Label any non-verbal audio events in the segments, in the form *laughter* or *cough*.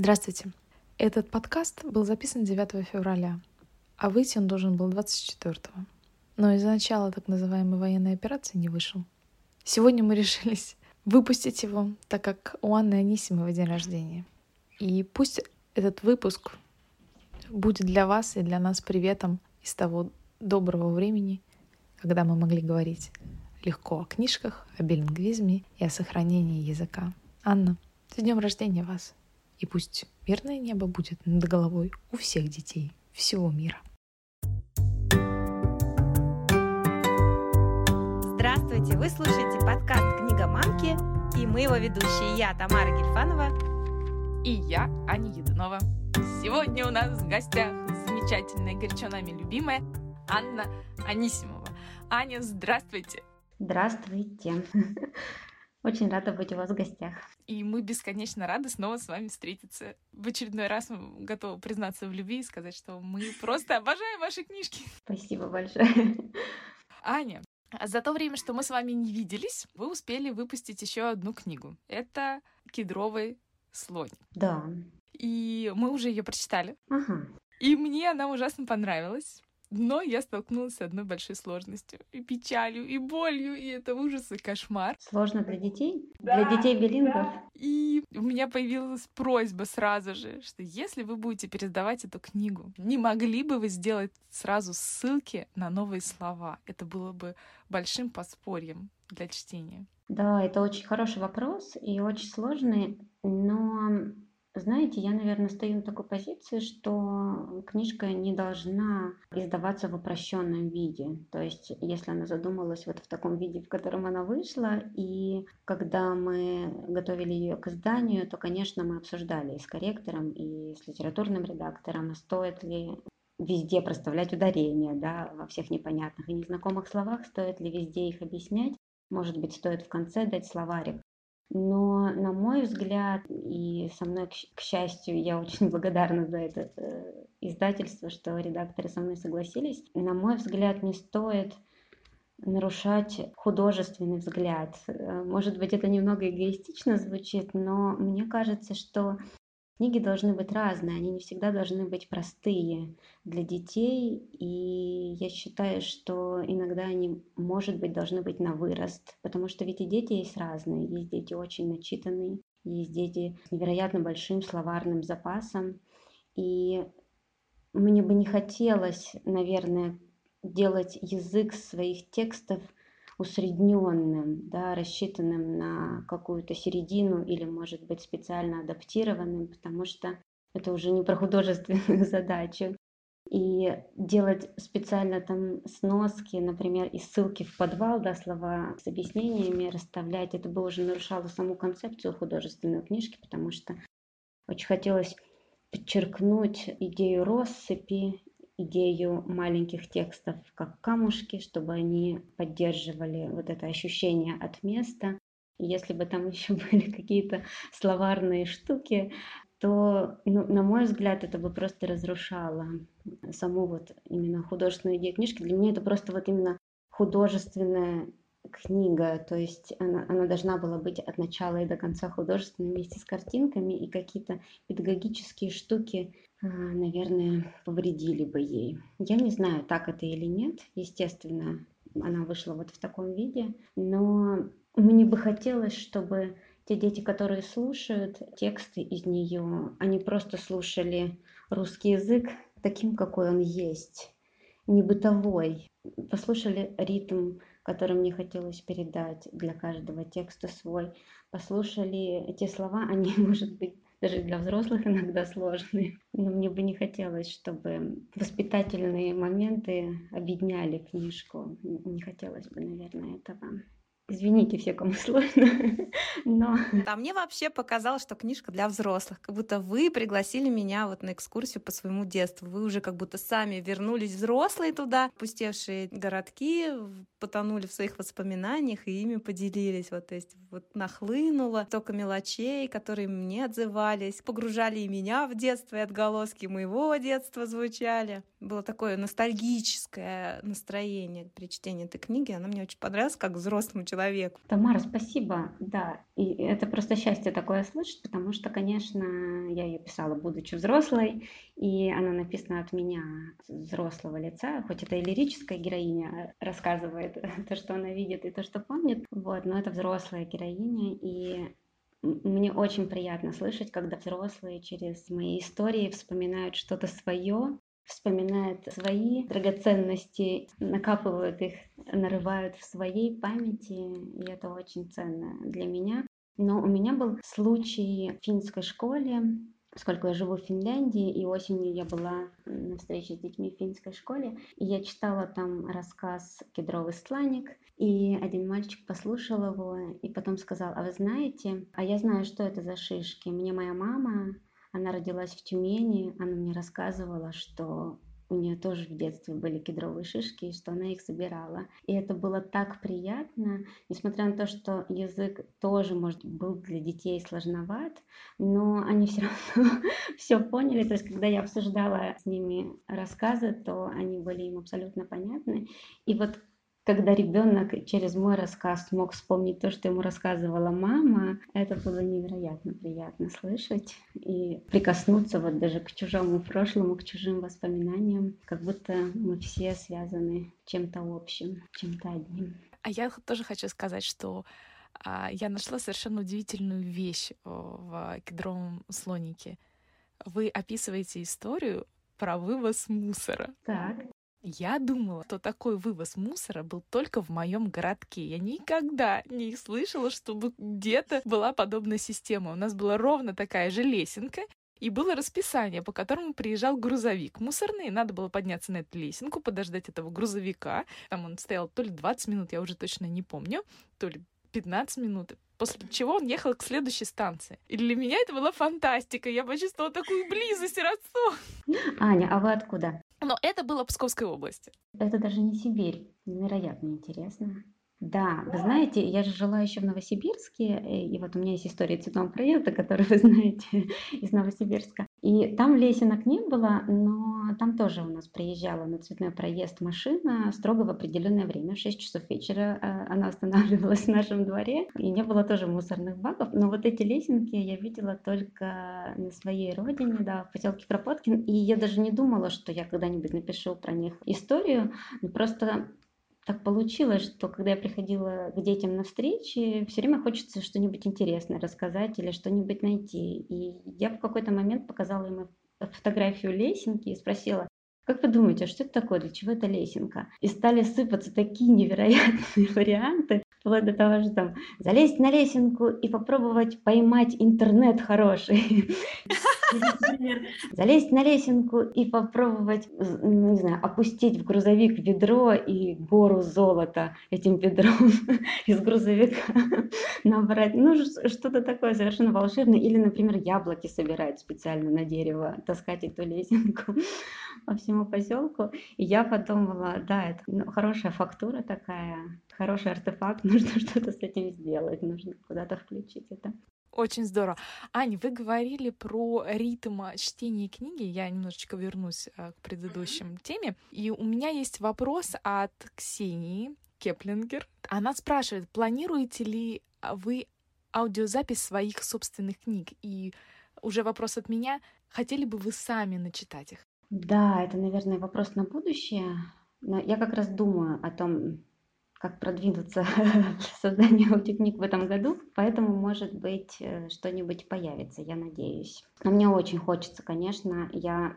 Здравствуйте. Этот подкаст был записан 9 февраля, а выйти он должен был 24 Но из-за начала так называемой военной операции не вышел. Сегодня мы *laughs* решились выпустить его, так как у Анны Анисимовой день рождения. И пусть этот выпуск будет для вас и для нас приветом из того доброго времени, когда мы могли говорить легко о книжках, о билингвизме и о сохранении языка. Анна, с днем рождения вас! И пусть мирное небо будет над головой у всех детей всего мира. Здравствуйте! Вы слушаете подкаст «Книга мамки» и мы его ведущие. Я Тамара Гельфанова и я Аня Едунова. Сегодня у нас в гостях замечательная, горячо нами любимая Анна Анисимова. Аня, здравствуйте! Здравствуйте! *laughs* Очень рада быть у вас в гостях. И мы бесконечно рады снова с вами встретиться. В очередной раз мы готовы признаться в любви и сказать, что мы просто обожаем ваши книжки. Спасибо большое. Аня, за то время, что мы с вами не виделись, вы успели выпустить еще одну книгу. Это «Кедровый слоник». Да. И мы уже ее прочитали. Ага. И мне она ужасно понравилась. Но я столкнулась с одной большой сложностью. И печалью, и болью, и это ужас и кошмар. Сложно для детей? Да, для детей билингов? Да. И у меня появилась просьба сразу же, что если вы будете пересдавать эту книгу, не могли бы вы сделать сразу ссылки на новые слова? Это было бы большим подспорьем для чтения. Да, это очень хороший вопрос и очень сложный, но знаете, я, наверное, стою на такой позиции, что книжка не должна издаваться в упрощенном виде. То есть, если она задумалась вот в таком виде, в котором она вышла, и когда мы готовили ее к изданию, то, конечно, мы обсуждали и с корректором, и с литературным редактором, а стоит ли везде проставлять ударения, да, во всех непонятных и незнакомых словах, стоит ли везде их объяснять, может быть, стоит в конце дать словарик. Но, на мой взгляд, и со мной, к счастью, я очень *laughs* благодарна за это э, издательство, что редакторы со мной согласились, на мой взгляд, не стоит нарушать художественный взгляд. Э, может быть, это немного эгоистично звучит, но мне кажется, что Книги должны быть разные, они не всегда должны быть простые для детей, и я считаю, что иногда они, может быть, должны быть на вырост, потому что ведь и дети есть разные, есть дети очень начитанные, есть дети с невероятно большим словарным запасом, и мне бы не хотелось, наверное, делать язык своих текстов – усредненным, да, рассчитанным на какую-то середину или, может быть, специально адаптированным, потому что это уже не про художественную *laughs* задачу. И делать специально там сноски, например, и ссылки в подвал, да, слова с объяснениями расставлять, это бы уже нарушало саму концепцию художественной книжки, потому что очень хотелось подчеркнуть идею россыпи идею маленьких текстов как камушки, чтобы они поддерживали вот это ощущение от места. И если бы там *laughs* еще были какие-то словарные штуки, то, ну, на мой взгляд, это бы просто разрушало саму вот именно художественную идею книжки. Для меня это просто вот именно художественная книга, то есть она, она должна была быть от начала и до конца художественной вместе с картинками, и какие-то педагогические штуки а, наверное, повредили бы ей. Я не знаю, так это или нет. Естественно, она вышла вот в таком виде. Но мне бы хотелось, чтобы те дети, которые слушают тексты из нее, они просто слушали русский язык таким, какой он есть, не бытовой. Послушали ритм, который мне хотелось передать для каждого текста свой. Послушали эти слова, *laughs* они, может быть, даже для взрослых иногда сложные. Но мне бы не хотелось, чтобы воспитательные моменты объединяли книжку. Не хотелось бы, наверное, этого. Извините все, кому *laughs* сложно, но... А мне вообще показалось, что книжка для взрослых, как будто вы пригласили меня вот на экскурсию по своему детству. Вы уже как будто сами вернулись взрослые туда, пустевшие городки, потонули в своих воспоминаниях и ими поделились. Вот, то есть вот нахлынуло столько мелочей, которые мне отзывались, погружали и меня в детство, и отголоски моего детства звучали. Было такое ностальгическое настроение при чтении этой книги. Она мне очень понравилась, как взрослому человеку человеку. Тамара, спасибо. Да, и это просто счастье такое слышать, потому что, конечно, я ее писала, будучи взрослой, и она написана от меня взрослого лица, хоть это и лирическая героиня рассказывает *laughs* то, что она видит и то, что помнит, вот, но это взрослая героиня, и мне очень приятно слышать, когда взрослые через мои истории вспоминают что-то свое, вспоминают свои драгоценности, накапывают их, нарывают в своей памяти, и это очень ценно для меня. Но у меня был случай в финской школе, поскольку я живу в Финляндии, и осенью я была на встрече с детьми в финской школе, и я читала там рассказ «Кедровый сланик», и один мальчик послушал его и потом сказал, а вы знаете, а я знаю, что это за шишки. Мне моя мама, она родилась в Тюмени, она мне рассказывала, что у нее тоже в детстве были кедровые шишки, и что она их собирала. И это было так приятно, несмотря на то, что язык тоже, может, был для детей сложноват, но они все равно *laughs* все поняли. То есть, когда я обсуждала с ними рассказы, то они были им абсолютно понятны. И вот когда ребенок через мой рассказ смог вспомнить то, что ему рассказывала мама, это было невероятно приятно слышать и прикоснуться вот даже к чужому прошлому, к чужим воспоминаниям, как будто мы все связаны чем-то общим, чем-то одним. А я тоже хочу сказать, что а, я нашла совершенно удивительную вещь в кедровом слонике. Вы описываете историю про вывоз мусора. Так. Я думала, что такой вывоз мусора был только в моем городке. Я никогда не слышала, чтобы где-то была подобная система. У нас была ровно такая же лесенка, и было расписание, по которому приезжал грузовик мусорный. Надо было подняться на эту лесенку, подождать этого грузовика. Там он стоял то ли 20 минут, я уже точно не помню, то ли 15 минут. После чего он ехал к следующей станции. И для меня это была фантастика. Я почувствовала такую близость и родство. Аня, а вы откуда? Но это было Псковской области. Это даже не Сибирь. Невероятно интересно. Да, вы знаете, я же жила еще в Новосибирске, и вот у меня есть история цветного проезда, *laughs* которую вы знаете из Новосибирска. И там лесенок не было, но там тоже у нас приезжала на цветной проезд машина строго в определенное время, в 6 часов вечера э, она останавливалась в нашем дворе, и не было тоже мусорных баков, но вот эти лесенки я видела только на своей родине, да, в поселке Кропоткин, и я даже не думала, что я когда-нибудь напишу про них историю, просто так получилось, что когда я приходила к детям на встречи, все время хочется что-нибудь интересное рассказать или что-нибудь найти. И я в какой-то момент показала им фотографию лесенки и спросила, как вы думаете, а что это такое, для чего это лесенка? И стали сыпаться такие невероятные *laughs* варианты, вплоть до того, что там залезть на лесенку и попробовать поймать интернет хороший. Например, *laughs* залезть на лесенку и попробовать, не знаю, опустить в грузовик ведро и гору золота этим ведром *laughs* из грузовика набрать. Ну, что-то такое совершенно волшебное. Или, например, яблоки собирать специально на дерево, таскать эту лесенку по всему поселку. И я подумала, да, это ну, хорошая фактура такая, хороший артефакт, *laughs* нужно что-то с этим сделать, нужно куда-то включить это. Очень здорово. Аня, вы говорили про ритм чтения книги. Я немножечко вернусь э, к предыдущим теме. И у меня есть вопрос от Ксении Кеплингер. Она спрашивает, планируете ли вы аудиозапись своих собственных книг? И уже вопрос от меня, хотели бы вы сами начитать их? Да, это, наверное, вопрос на будущее. Но я как раз думаю о том, как продвинуться в создании аудиокниг в этом году, поэтому, может быть, э, что-нибудь появится, я надеюсь. Но мне очень хочется, конечно, я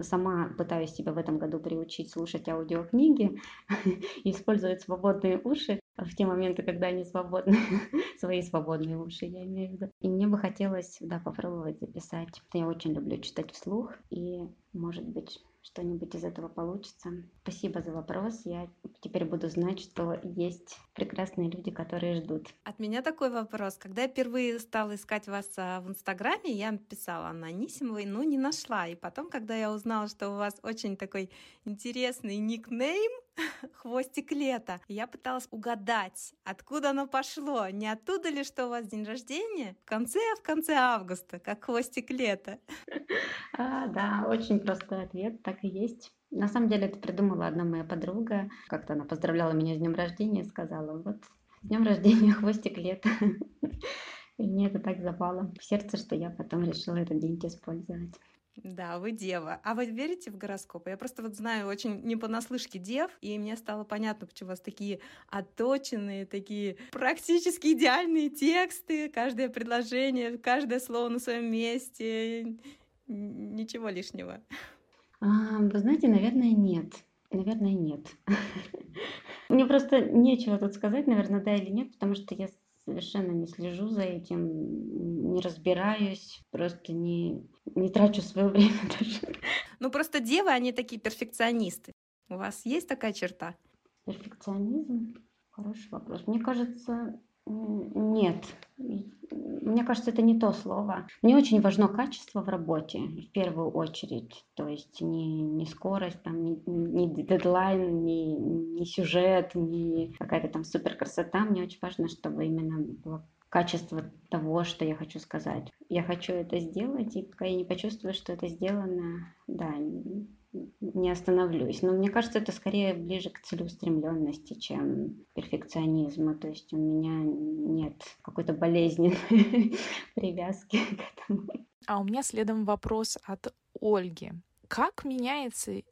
сама пытаюсь себя в этом году приучить слушать аудиокниги *laughs* использовать свободные уши в те моменты, когда они свободны, *laughs* свои свободные уши, я имею в виду. И мне бы хотелось, да, попробовать записать. Я очень люблю читать вслух, и, может быть, что-нибудь из этого получится. Спасибо за вопрос. Я теперь буду знать, что есть прекрасные люди, которые ждут. От меня такой вопрос. Когда я впервые стала искать вас а, в Инстаграме, я писала Анна Анисимовой, но не нашла. И потом, когда я узнала, что у вас очень такой интересный никнейм, *laughs* хвостик лета. Я пыталась угадать, откуда оно пошло. Не оттуда ли, что у вас день рождения? В конце, в конце августа, как хвостик лета. *laughs* А, да, очень простой ответ, так и есть. На самом деле это придумала одна моя подруга. Как-то она поздравляла меня с днем рождения и сказала, вот С днем рождения, *laughs* хвостик лет. И мне это так запало в сердце, что я потом решила этот день использовать. Да, вы дева. А вы верите в гороскопы? Я просто вот знаю очень не понаслышке дев, и мне стало понятно, почему у вас такие отточенные, такие практически идеальные тексты, каждое предложение, каждое слово на своем месте, ничего лишнего. А, вы знаете, наверное, нет. Наверное, нет. *laughs* Мне просто нечего тут сказать, наверное, да или нет, потому что я совершенно не слежу за этим, не разбираюсь, просто не, не трачу свое *laughs* время даже. Ну, просто девы, они такие перфекционисты. У вас есть такая черта? Перфекционизм? Хороший вопрос. Мне кажется, нет. Мне кажется, это не то слово. Мне очень важно качество в работе, в первую очередь. То есть не, не скорость, там, не, не дедлайн, не, не сюжет, не какая-то там супер красота. Мне очень важно, чтобы именно было качество того, что я хочу сказать. Я хочу это сделать, и пока я не почувствую, что это сделано, да, не остановлюсь. Но мне кажется, это скорее ближе к целеустремленности, чем перфекционизму. То есть у меня нет какой-то болезненной *laughs* привязки к этому. А у меня следом вопрос от Ольги. Как меняется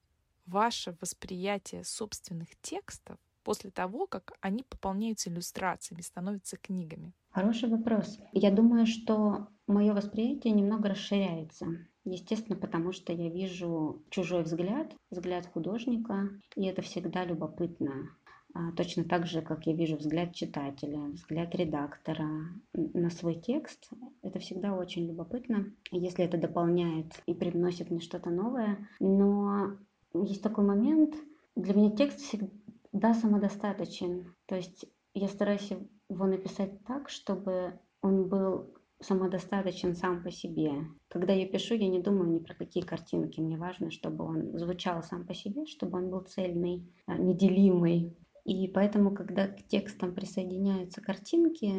ваше восприятие собственных текстов после того, как они пополняются иллюстрациями, становятся книгами? Хороший вопрос. Я думаю, что мое восприятие немного расширяется. Естественно, потому что я вижу чужой взгляд, взгляд художника, и это всегда любопытно. А, точно так же, как я вижу взгляд читателя, взгляд редактора на свой текст. Это всегда очень любопытно, если это дополняет и привносит мне что-то новое. Но есть такой момент, для меня текст всегда самодостаточен. То есть я стараюсь его написать так, чтобы он был самодостаточен сам по себе. Когда я пишу, я не думаю ни про какие картинки. Мне важно, чтобы он звучал сам по себе, чтобы он был цельный, а, неделимый. И поэтому, когда к текстам присоединяются картинки,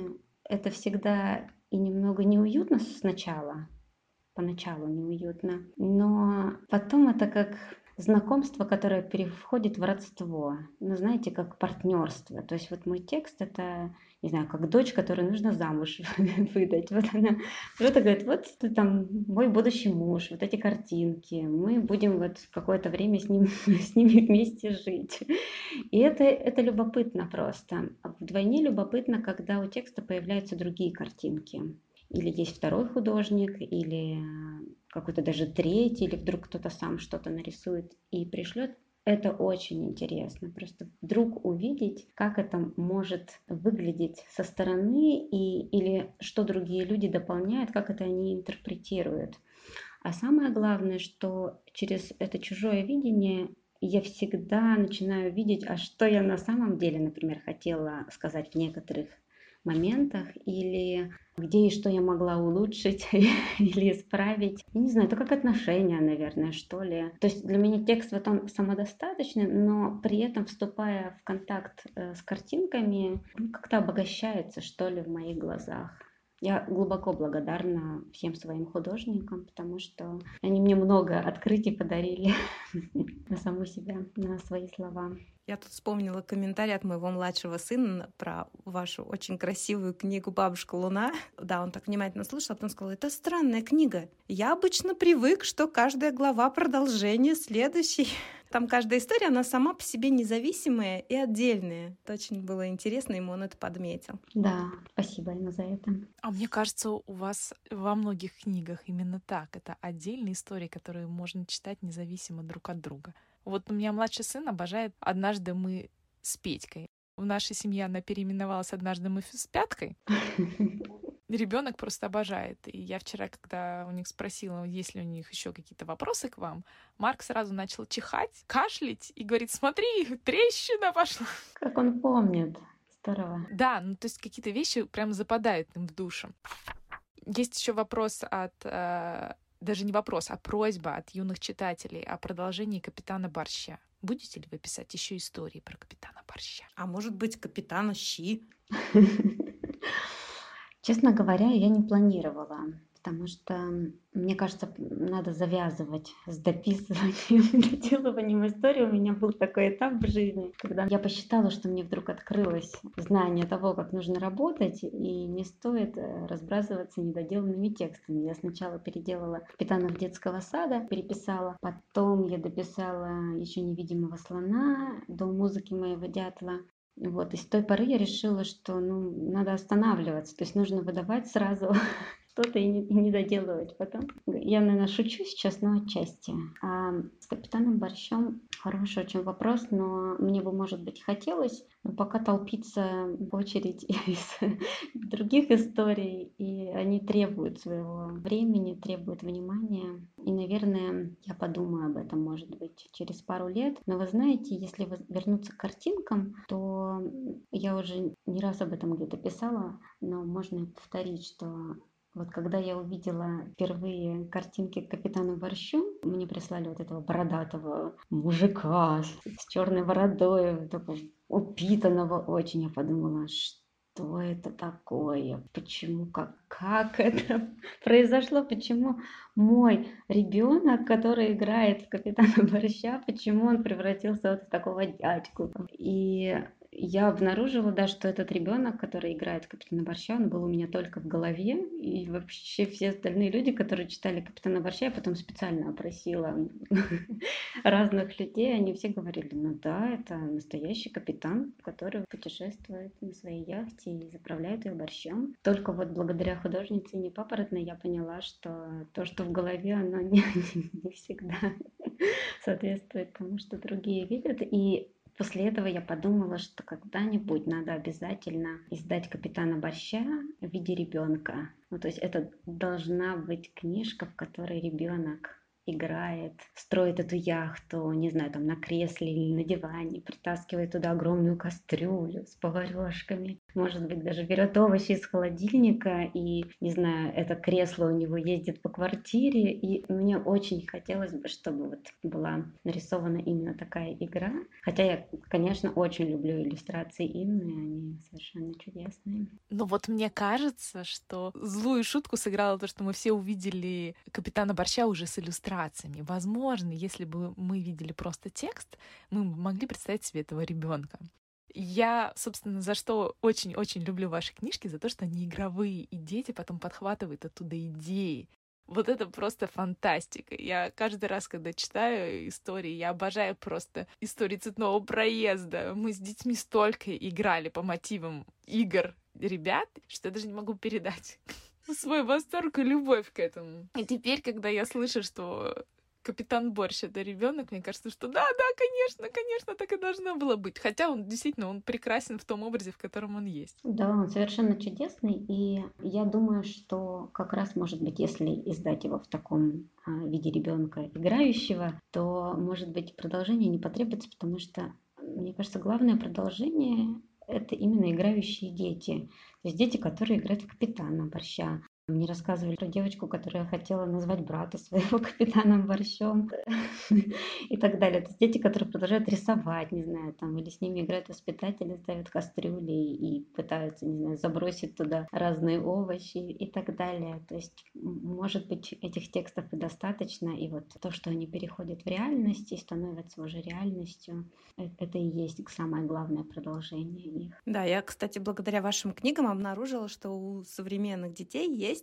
это всегда и немного неуютно сначала, поначалу неуютно, но потом это как знакомство, которое переходит в родство. Ну, знаете, как партнерство. То есть вот мой текст это, не знаю, как дочь, которую нужно замуж *laughs* выдать. Вот она вот говорит, вот ты там мой будущий муж, вот эти картинки, мы будем вот какое-то время с, ним, *laughs* с ними вместе жить. И это, это любопытно просто. Вдвойне любопытно, когда у текста появляются другие картинки или есть второй художник, или какой-то даже третий, или вдруг кто-то сам что-то нарисует и пришлет, это очень интересно. Просто вдруг увидеть, как это может выглядеть со стороны и, или что другие люди дополняют, как это они интерпретируют. А самое главное, что через это чужое видение я всегда начинаю видеть, а что я на самом деле, например, хотела сказать в некоторых моментах или где и что я могла улучшить *laughs* или исправить. Я не знаю, это как отношения, наверное, что ли. То есть для меня текст в этом самодостаточный, но при этом, вступая в контакт э, с картинками, как-то обогащается, что ли, в моих глазах. Я глубоко благодарна всем своим художникам, потому что они мне много открытий подарили *laughs* на саму себя, на свои слова. Я тут вспомнила комментарий от моего младшего сына про вашу очень красивую книгу «Бабушка Луна». Да, он так внимательно слушал, а потом сказал, это странная книга. Я обычно привык, что каждая глава продолжение следующей. Там каждая история, она сама по себе независимая и отдельная. Это очень было интересно, ему он это подметил. Да, спасибо ему за это. А мне кажется, у вас во многих книгах именно так. Это отдельные истории, которые можно читать независимо друг от друга. Вот у меня младший сын обожает «Однажды мы с Петькой». В нашей семье она переименовалась «Однажды мы с Пяткой». *laughs* Ребенок просто обожает. И я вчера, когда у них спросила, есть ли у них еще какие-то вопросы к вам, Марк сразу начал чихать, кашлять и говорит, смотри, трещина пошла. Как он помнит. Здорово. Да, ну то есть какие-то вещи прям западают им в душу. Есть еще вопрос от э, даже не вопрос, а просьба от юных читателей о продолжении «Капитана Борща». Будете ли вы писать еще истории про капитана Борща? А может быть, капитана Щи? *laughs* Честно говоря, я не планировала. Потому что, мне кажется, надо завязывать с дописыванием, *laughs* доделыванием истории. У меня был такой этап в жизни, когда я посчитала, что мне вдруг открылось знание того, как нужно работать, и не стоит э, разбрасываться недоделанными текстами. Я сначала переделала «Капитанов детского сада», переписала, потом я дописала еще «Невидимого слона» до музыки моего дятла. Вот, и с той поры я решила, что ну, надо останавливаться, то есть нужно выдавать сразу *laughs* что-то и не, и не доделывать потом. Я, наверное, шучу сейчас, но отчасти. А с капитаном Борщом хороший очень вопрос, но мне бы, может быть, хотелось, но пока толпиться в очередь *laughs* из других историй, и они требуют своего времени, требуют внимания. И, наверное, я подумаю об этом, может быть, через пару лет. Но вы знаете, если вернуться к картинкам, то я уже не раз об этом где-то писала, но можно повторить, что вот когда я увидела впервые картинки к капитану Борщу, мне прислали вот этого бородатого мужика с черной бородой, такого упитанного очень. Я подумала, что это такое? Почему, как, как это *laughs* произошло? Почему мой ребенок, который играет в капитана Борща, почему он превратился вот в такого дядьку? И я обнаружила, да, что этот ребенок, который играет Капитана Борща, он был у меня только в голове. И вообще все остальные люди, которые читали Капитана Борща, я потом специально опросила *laughs* разных людей, они все говорили, ну да, это настоящий капитан, который путешествует на своей яхте и заправляет ее борщом. Только вот благодаря художнице не папоротной я поняла, что то, что в голове, оно не, *laughs* не всегда *laughs* соответствует тому, что другие видят. И После этого я подумала, что когда-нибудь надо обязательно издать капитана Борща в виде ребенка. Ну, то есть это должна быть книжка, в которой ребенок играет, строит эту яхту, не знаю, там на кресле или на диване, притаскивает туда огромную кастрюлю с поварешками, может быть, даже берет овощи из холодильника и, не знаю, это кресло у него ездит по квартире, и мне очень хотелось бы, чтобы вот была нарисована именно такая игра, хотя я, конечно, очень люблю иллюстрации Инны, они совершенно чудесные. Ну вот мне кажется, что злую шутку сыграло то, что мы все увидели Капитана Борща уже с иллюстрациями. Возможно, если бы мы видели просто текст, мы могли представить себе этого ребенка. Я, собственно, за что очень-очень люблю ваши книжки, за то, что они игровые, и дети потом подхватывают оттуда идеи. Вот это просто фантастика. Я каждый раз, когда читаю истории, я обожаю просто истории цветного проезда. Мы с детьми столько играли по мотивам игр ребят, что я даже не могу передать свой восторг и любовь к этому. И теперь, когда я слышу, что Капитан Борщ это ребенок, мне кажется, что да, да, конечно, конечно, так и должно было быть. Хотя он действительно, он прекрасен в том образе, в котором он есть. Да, он совершенно чудесный, и я думаю, что как раз, может быть, если издать его в таком а, виде ребенка играющего, то, может быть, продолжение не потребуется, потому что, мне кажется, главное продолжение это именно играющие дети. То есть дети, которые играют в капитана борща, мне рассказывали про девочку, которая хотела назвать брата своего *laughs* капитаном борщом *laughs* и так далее. То есть дети, которые продолжают рисовать, не знаю, там, или с ними играют воспитатели, ставят кастрюли и пытаются, не знаю, забросить туда разные овощи и так далее. То есть, может быть, этих текстов и достаточно, и вот то, что они переходят в реальность и становятся уже реальностью, э, это и есть самое главное продолжение их. Да, я, кстати, благодаря вашим книгам обнаружила, что у современных детей есть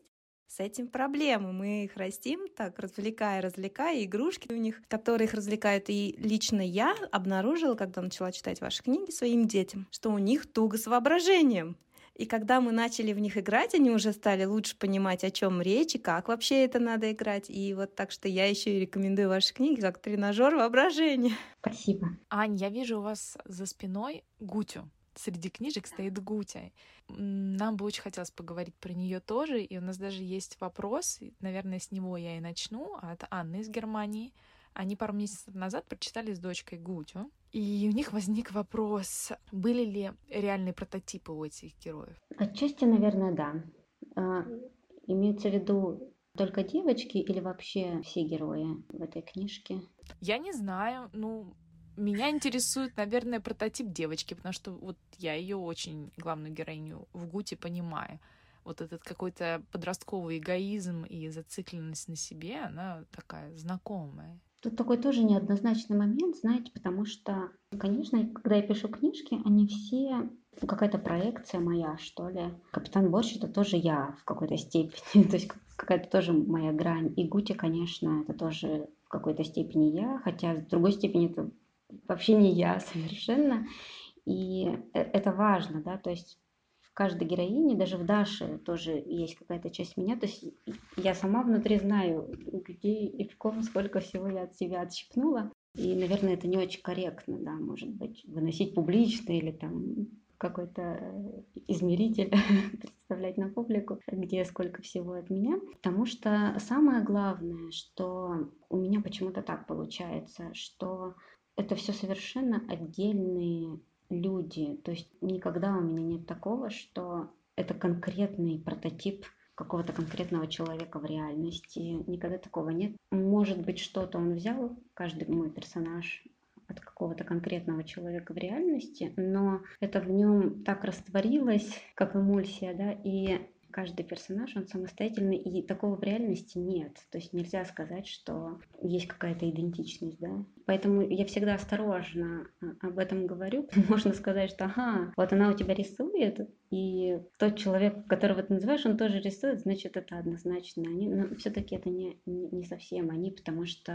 с этим проблемы. Мы их растим так, развлекая, развлекая, игрушки у них, которые их развлекают. И лично я обнаружила, когда начала читать ваши книги своим детям, что у них туго с воображением. И когда мы начали в них играть, они уже стали лучше понимать, о чем речь и как вообще это надо играть. И вот так что я еще и рекомендую ваши книги как тренажер воображения. Спасибо. Ань, я вижу у вас за спиной Гутю среди книжек стоит Гутя. Нам бы очень хотелось поговорить про нее тоже, и у нас даже есть вопрос, наверное, с него я и начну, от Анны из Германии. Они пару месяцев назад прочитали с дочкой Гутю, и у них возник вопрос, были ли реальные прототипы у этих героев? Отчасти, наверное, да. А, имеется в виду только девочки или вообще все герои в этой книжке? Я не знаю. Ну, меня интересует, наверное, прототип девочки, потому что вот я ее очень, главную героиню в Гуте, понимаю. вот этот какой-то подростковый эгоизм и зацикленность на себе, она такая знакомая. Тут такой тоже неоднозначный момент, знаете, потому что, конечно, когда я пишу книжки, они все какая-то проекция моя, что ли. Капитан Борщ это тоже я в какой-то степени, *laughs* то есть какая-то тоже моя грань. И Гути, конечно, это тоже в какой-то степени я, хотя с другой степени это вообще не я *laughs* совершенно. И э, это важно, да, то есть в каждой героине, даже в Даше тоже есть какая-то часть меня, то есть я сама внутри знаю, где и в ком сколько всего я от себя отщипнула. И, наверное, это не очень корректно, да, может быть, выносить публично или там какой-то э, измеритель *laughs* представлять на публику, где сколько всего от меня. Потому что самое главное, что у меня почему-то так получается, что это все совершенно отдельные люди. То есть никогда у меня нет такого, что это конкретный прототип какого-то конкретного человека в реальности. Никогда такого нет. Может быть, что-то он взял, каждый мой персонаж, от какого-то конкретного человека в реальности, но это в нем так растворилось, как эмульсия, да, и каждый персонаж, он самостоятельный, и такого в реальности нет. То есть нельзя сказать, что есть какая-то идентичность, да. Поэтому я всегда осторожно а, об этом говорю. *laughs* Можно сказать, что ага, вот она у тебя рисует, и тот человек, которого ты называешь, он тоже рисует, значит, это однозначно они. Но все-таки это не, не совсем они, потому что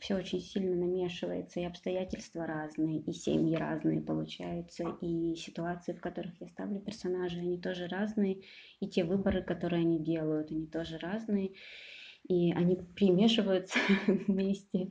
все очень сильно намешивается, и обстоятельства разные, и семьи разные получаются, и ситуации, в которых я ставлю персонажей, они тоже разные, и те выборы, которые они делают, они тоже разные, и они примешиваются *laughs* вместе.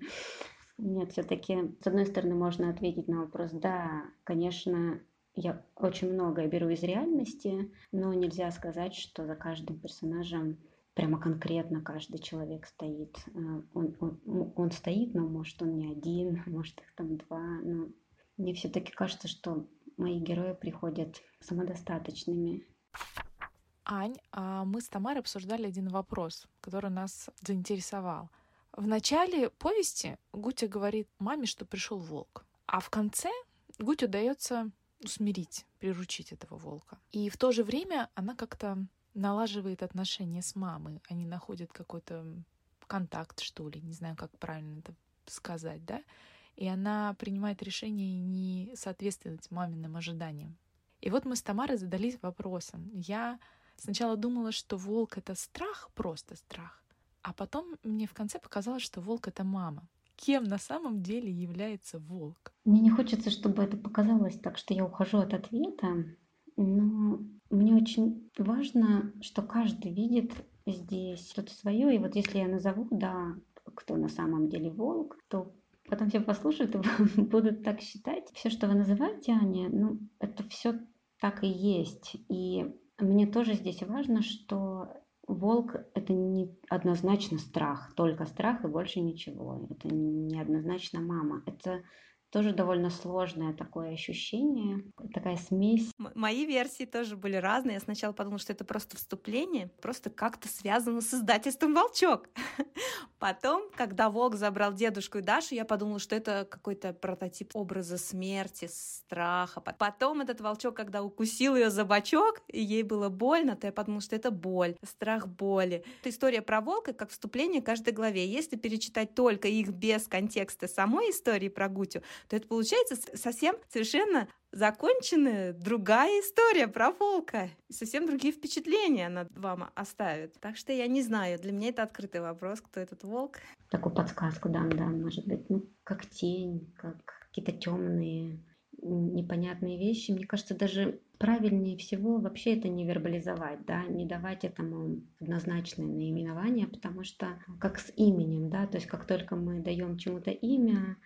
Нет, все-таки, с одной стороны, можно ответить на вопрос, да, конечно, я очень многое беру из реальности, но нельзя сказать, что за каждым персонажем прямо конкретно каждый человек стоит. Э, он, он, он стоит, но может он не один, *laughs* может их там два. Но мне все-таки кажется, что мои герои приходят самодостаточными. Ань, а мы с Тамарой обсуждали один вопрос, который нас заинтересовал. В начале повести Гутя говорит маме, что пришел волк, а в конце Гуте удается усмирить, приручить этого волка. И в то же время она как-то налаживает отношения с мамой. Они находят какой-то контакт, что ли, не знаю, как правильно это сказать, да? И она принимает решение не соответствовать маминым ожиданиям. И вот мы с Тамарой задались вопросом. Я сначала думала, что волк — это страх, просто страх. А потом мне в конце показалось, что волк — это мама кем на самом деле является волк? Мне не хочется, чтобы это показалось так, что я ухожу от ответа, но мне очень важно, что каждый видит здесь что-то свое. И вот если я назову, да, кто на самом деле волк, то потом все послушают и *laughs* будут так считать. Все, что вы называете, Аня, ну, это все так и есть. И мне тоже здесь важно, что Волк — это не однозначно страх, только страх и больше ничего. Это не однозначно мама. Это тоже довольно сложное такое ощущение, такая смесь. М- мои версии тоже были разные. Я сначала подумала, что это просто вступление, просто как-то связано с издательством «Волчок». *laughs* Потом, когда Волк забрал дедушку и Дашу, я подумала, что это какой-то прототип образа смерти, страха. Потом этот волчок, когда укусил ее за бочок, и ей было больно, то я подумала, что это боль, страх боли. Это история про волка как вступление к каждой главе. Если перечитать только их без контекста самой истории про Гутю, то это получается совсем совершенно законченная другая история про волка. совсем другие впечатления она вам оставит. Так что я не знаю, для меня это открытый вопрос, кто этот волк. Такую подсказку дам, да, может быть, ну, как тень, как какие-то темные непонятные вещи. Мне кажется, даже правильнее всего вообще это не вербализовать, да, не давать этому однозначное наименование, потому что как с именем, да, то есть как только мы даем чему-то имя,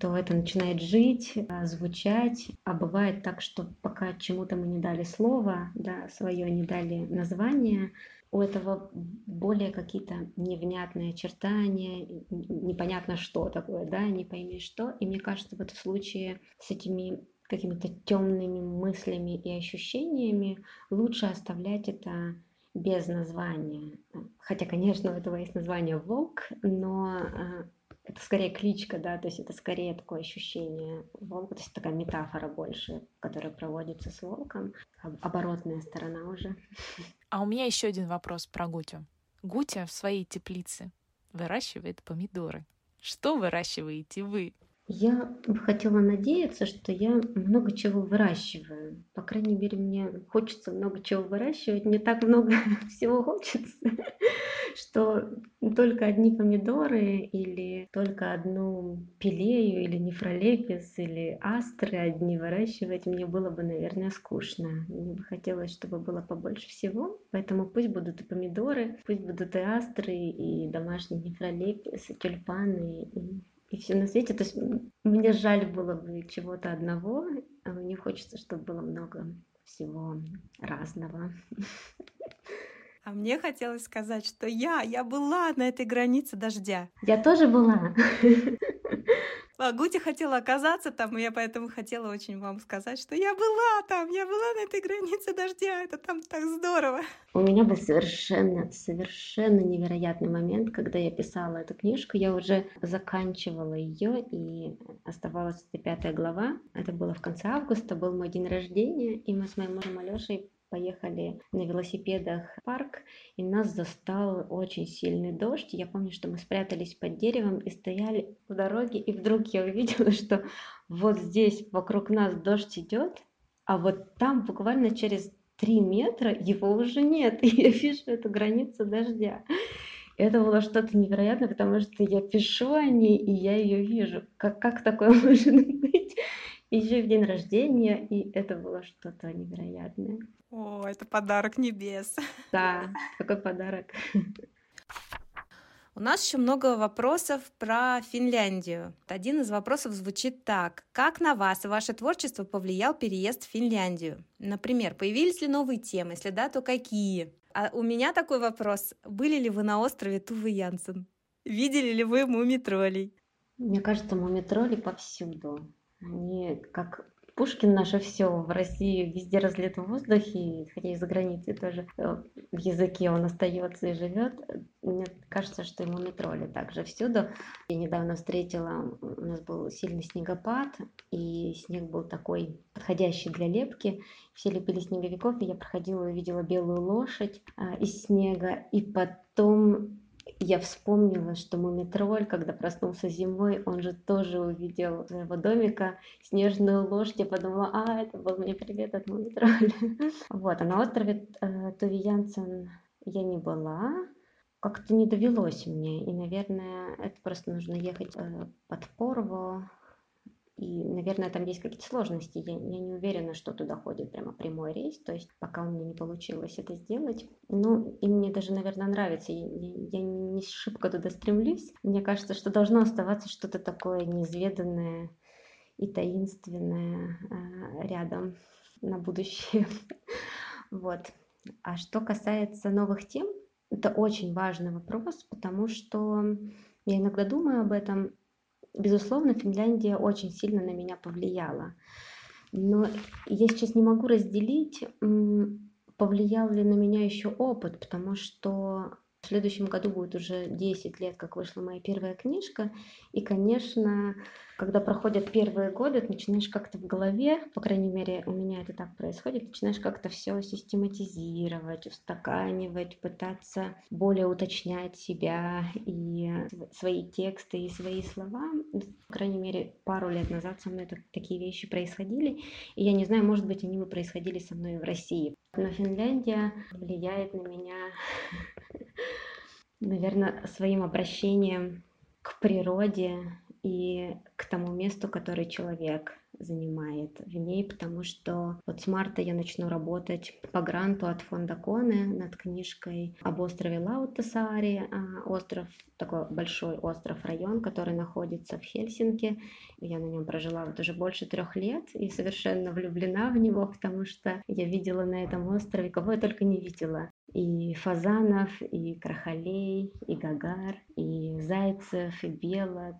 то это начинает жить, а, звучать. А бывает так, что пока чему-то мы не дали слово, да, свое не дали название, у этого более какие-то невнятные очертания, непонятно что такое, да, не пойми что. И мне кажется, в этом случае с этими какими-то темными мыслями и ощущениями лучше оставлять это без названия. Хотя, конечно, у этого есть название волк, но а, это скорее кличка, да, то есть это скорее такое ощущение волка, то есть такая метафора больше, которая проводится с волком, оборотная сторона уже. *laughs* А у меня еще один вопрос про Гутю. Гутя в своей теплице выращивает помидоры. Что выращиваете вы? Я хотела надеяться, что я много чего выращиваю. По крайней мере, мне хочется много чего выращивать. Не так много *laughs* всего хочется, *laughs* что только одни помидоры или только одну пилею или нефролепис или астры одни выращивать мне было бы, наверное, скучно. Мне бы хотелось, чтобы было побольше всего. Поэтому пусть будут и помидоры, пусть будут и астры, и домашний нефролепис, и тюльпаны, и и все на свете. То есть мне жаль было бы чего-то одного, а мне хочется, чтобы было много всего разного. *laughs* А мне хотелось сказать, что я, я была на этой границе дождя. Я тоже была. *laughs* Гути хотела оказаться там, и я поэтому хотела очень вам сказать, что я была там, я была на этой границе дождя, это там так здорово. У меня был совершенно, совершенно невероятный момент, когда я писала эту книжку, я уже заканчивала ее, и оставалась эта пятая глава. Это было в конце августа, был мой день рождения, и мы с моим мужем Алешей поехали на велосипедах в парк, и нас застал очень сильный дождь. Я помню, что мы спрятались под деревом и стояли в дороге, и вдруг я увидела, *laughs* что вот здесь вокруг нас дождь идет, а вот там буквально через три метра его уже нет, *laughs* и я вижу эту границу дождя. Это было что-то невероятное, потому что я пишу о ней, и я ее вижу. Как, как такое *laughs* может быть? Еще в день рождения, и это было что-то невероятное. О, это подарок небес. Да, какой подарок. У нас еще много вопросов про Финляндию. Один из вопросов звучит так. Как на вас и ваше творчество повлиял переезд в Финляндию? Например, появились ли новые темы? Если да, то какие? А у меня такой вопрос. Были ли вы на острове Тувы Янсен? Видели ли вы мумитролей? Мне кажется, мумитроли повсюду. Они как Пушкин наше все в России везде разлит в воздухе, хотя и за границей тоже э, в языке он остается и живет. Мне кажется, что ему метроли также всюду. Я недавно встретила, у нас был сильный снегопад, и снег был такой подходящий для лепки. Все лепили снеговиков, и я проходила и увидела белую лошадь а, из снега, и потом я вспомнила, что Мумитроль, когда проснулся зимой, он же тоже увидел своего домика снежную лошадь. Я подумала, а, это был мне привет от Мумитроля. *laughs* Вот, а на острове э, Тувиянцен я не была. Как-то не довелось мне. И, наверное, это просто нужно ехать э, под Порво, и, наверное, там есть какие-то сложности. Я, я не уверена, что туда ходит прямо прямой рейс. То есть пока у меня не получилось это сделать. Ну, и мне даже, наверное, нравится. Я, я не шибко туда стремлюсь. Мне кажется, что должно оставаться что-то такое неизведанное и таинственное э, рядом на будущее. *laughs* Вот. А что касается новых тем, это очень важный вопрос, потому что я иногда думаю об этом, Безусловно, Финляндия очень сильно на меня повлияла. Но я сейчас не могу разделить, повлиял ли на меня еще опыт, потому что в следующем году будет уже 10 лет, как вышла моя первая книжка. И, конечно, когда проходят первые годы, ты начинаешь как-то в голове, по крайней мере, у меня это так происходит, начинаешь как-то все систематизировать, устаканивать, пытаться более уточнять себя и свои тексты и свои слова. По крайней мере, пару лет назад со мной такие вещи происходили, и я не знаю, может быть, они бы происходили со мной в России. Но Финляндия влияет на меня, *laughs* наверное, своим обращением к природе, и к тому месту, который человек занимает в ней, потому что вот с марта я начну работать по гранту от фонда Коне над книжкой об острове Лаутасаари, а, остров, такой большой остров-район, который находится в Хельсинки. Я на нем прожила вот уже больше трех лет и совершенно влюблена в него, *laughs* потому что я видела на этом острове, кого я только не видела. И фазанов, и крахалей, и гагар, и зайцев, и белок,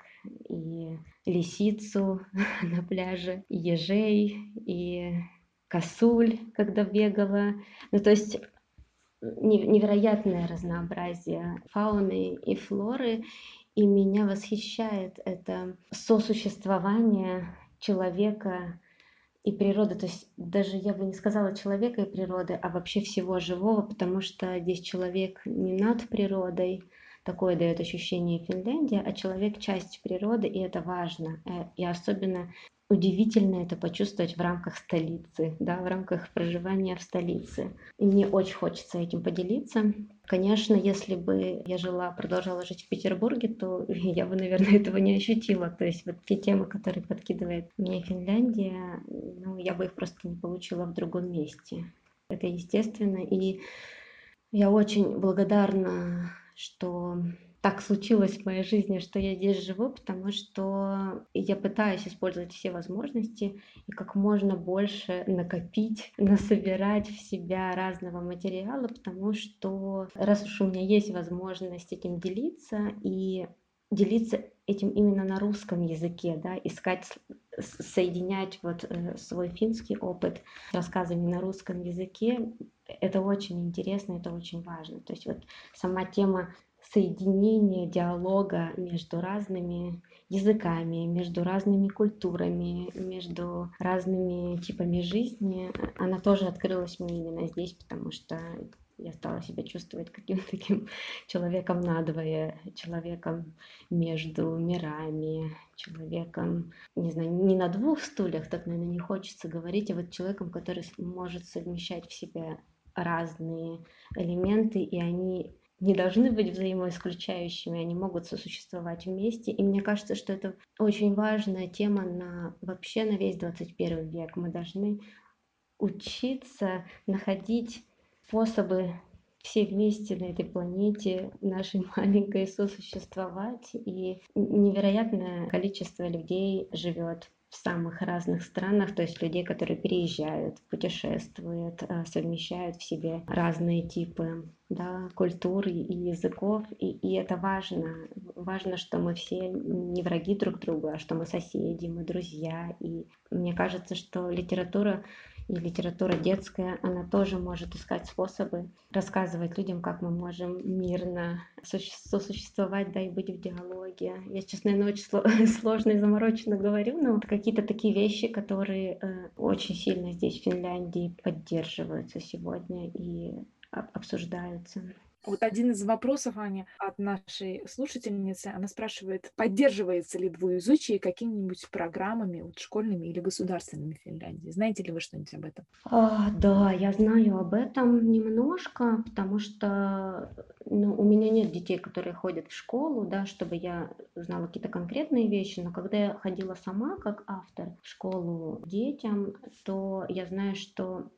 и лисицу *laughs* на пляже, и ежей, и косуль, когда бегала. Ну, то есть невероятное разнообразие фауны и флоры, и меня восхищает это сосуществование человека и природы, то есть даже я бы не сказала человека и природы, а вообще всего живого, потому что здесь человек не над природой, такое дает ощущение Финляндия, а человек часть природы, и это важно. Э, и особенно удивительно это почувствовать в рамках столицы, да, в рамках проживания в столице. И мне очень хочется этим поделиться. Конечно, если бы я жила, продолжала жить в Петербурге, то *laughs* я бы, наверное, этого не ощутила. То есть вот те темы, которые подкидывает мне Финляндия, ну, я бы их просто не получила в другом месте. Это естественно. И я очень благодарна что так случилось в моей жизни, что я здесь живу, потому что я пытаюсь использовать все возможности и как можно больше накопить, *laughs* насобирать в себя разного материала, потому что раз уж у меня есть возможность этим делиться и делиться этим именно на русском языке, да, искать, соединять вот э, свой финский опыт с рассказами на русском языке, это очень интересно, это очень важно. То есть вот сама тема соединения диалога между разными языками, между разными культурами, между разными типами жизни, она тоже открылась мне именно здесь, потому что я стала себя чувствовать каким-то таким *laughs* человеком надвое, человеком между мирами, человеком, не знаю, не на двух стульях, так, наверное, не хочется говорить, а вот человеком, который может совмещать в себе разные элементы, и они не должны быть взаимоисключающими, они могут сосуществовать вместе. И мне кажется, что это очень важная тема на вообще на весь 21 век. Мы должны учиться находить способы все вместе на этой планете, нашей *laughs* маленькой, сосуществовать. И невероятное количество людей живет в самых разных странах, то есть людей, которые переезжают, путешествуют, э, совмещают в себе разные типы да, культур и языков, и, и это важно. Важно, что мы все не враги друг другу, а что мы соседи, мы друзья. И мне кажется, что литература и литература детская, она тоже может искать способы рассказывать людям, как мы можем мирно сосуществовать, да, и быть в диалоге. Я сейчас, наверное, очень *laughs* сложно и замороченно говорю, но вот какие-то такие вещи, которые э, очень сильно здесь, в Финляндии, поддерживаются сегодня и обсуждаются. Вот один из вопросов, Аня, от нашей слушательницы, она спрашивает, поддерживается ли двуязычие какими-нибудь программами вот, школьными или государственными в Финляндии? Знаете ли вы что-нибудь об этом? А, да, я знаю об этом немножко, потому что ну, у меня нет детей, которые ходят в школу, да, чтобы я знала какие-то конкретные вещи, но когда я ходила сама как автор в школу детям, то я знаю, что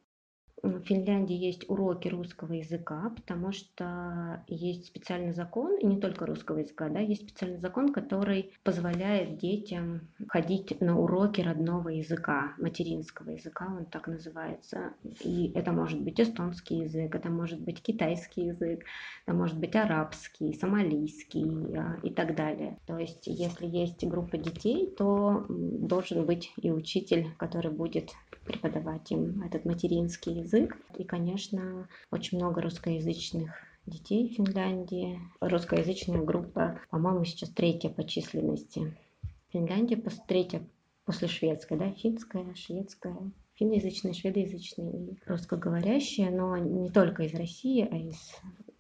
в Финляндии есть уроки русского языка, потому что есть специальный закон, и не только русского языка, да, есть специальный закон, который позволяет детям ходить на уроки родного языка, материнского языка, он так называется. И это может быть эстонский язык, это может быть китайский язык, это может быть арабский, сомалийский а, и так далее. То есть, если есть группа детей, то должен быть и учитель, который будет преподавать им этот материнский язык. И, конечно, очень много русскоязычных детей в Финляндии. Русскоязычная группа, по-моему, сейчас третья по численности. Финляндия третья после шведской, да, финская, шведская, финноязычные, шведоязычные и русскоговорящие, но не только из России, а из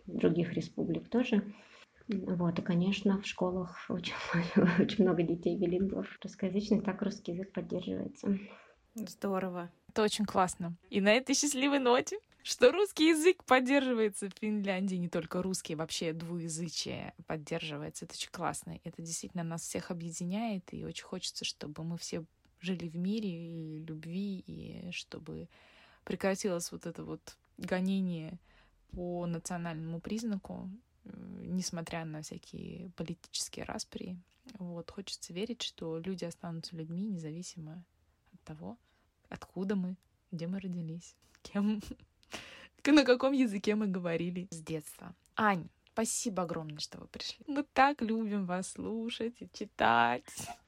других республик тоже. Вот, и, конечно, в школах очень, *laughs* очень много детей билингвов русскоязычных, так русский язык поддерживается. Здорово. Это очень классно. И на этой счастливой ноте, что русский язык поддерживается в Финляндии, не только русский, вообще двуязычие поддерживается. Это очень классно. Это действительно нас всех объединяет, и очень хочется, чтобы мы все жили в мире и любви, и чтобы прекратилось вот это вот гонение по национальному признаку, несмотря на всякие политические распри. Вот, хочется верить, что люди останутся людьми, независимо того, откуда мы, где мы родились, *laughs* кем, на каком языке мы говорили с детства. Ань, спасибо огромное, что вы пришли. Мы так любим вас слушать и читать.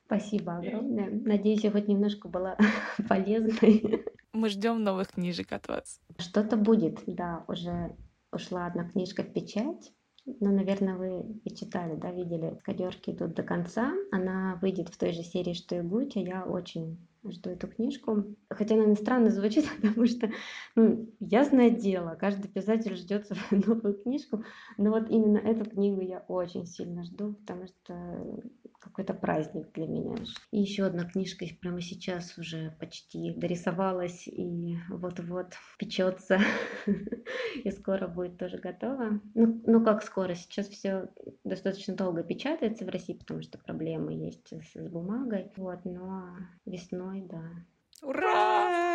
Спасибо огромное. Надеюсь, я хоть немножко была *laughs* полезной. Мы ждем новых книжек от вас. Что-то будет, да. Уже ушла одна книжка в печать. Ну, наверное, вы и читали, да, видели, «Кадерки идут до конца». Она выйдет в той же серии, что и «Гуть», а я очень жду эту книжку. Хотя, наверное, странно звучит, *laughs* потому что, ну, ясное дело, каждый писатель ждет *laughs* свою новую книжку, но вот именно эту книгу я очень сильно жду, потому что какой-то праздник для меня. И еще одна книжка прямо сейчас уже почти дорисовалась и вот-вот печется *laughs* и скоро будет тоже готова. Ну, ну как скоро? Сейчас все достаточно долго печатается в России, потому что проблемы есть с, с бумагой. Вот, но весной, да. Ура!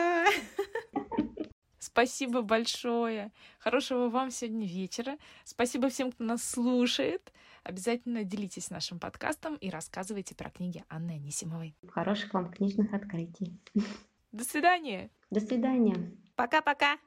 Спасибо большое. Хорошего вам сегодня вечера. Спасибо всем, кто нас слушает. Обязательно делитесь нашим подкастом и рассказывайте про книги Анны Анисимовой. Хороших вам книжных открытий. До свидания. До свидания. Пока-пока.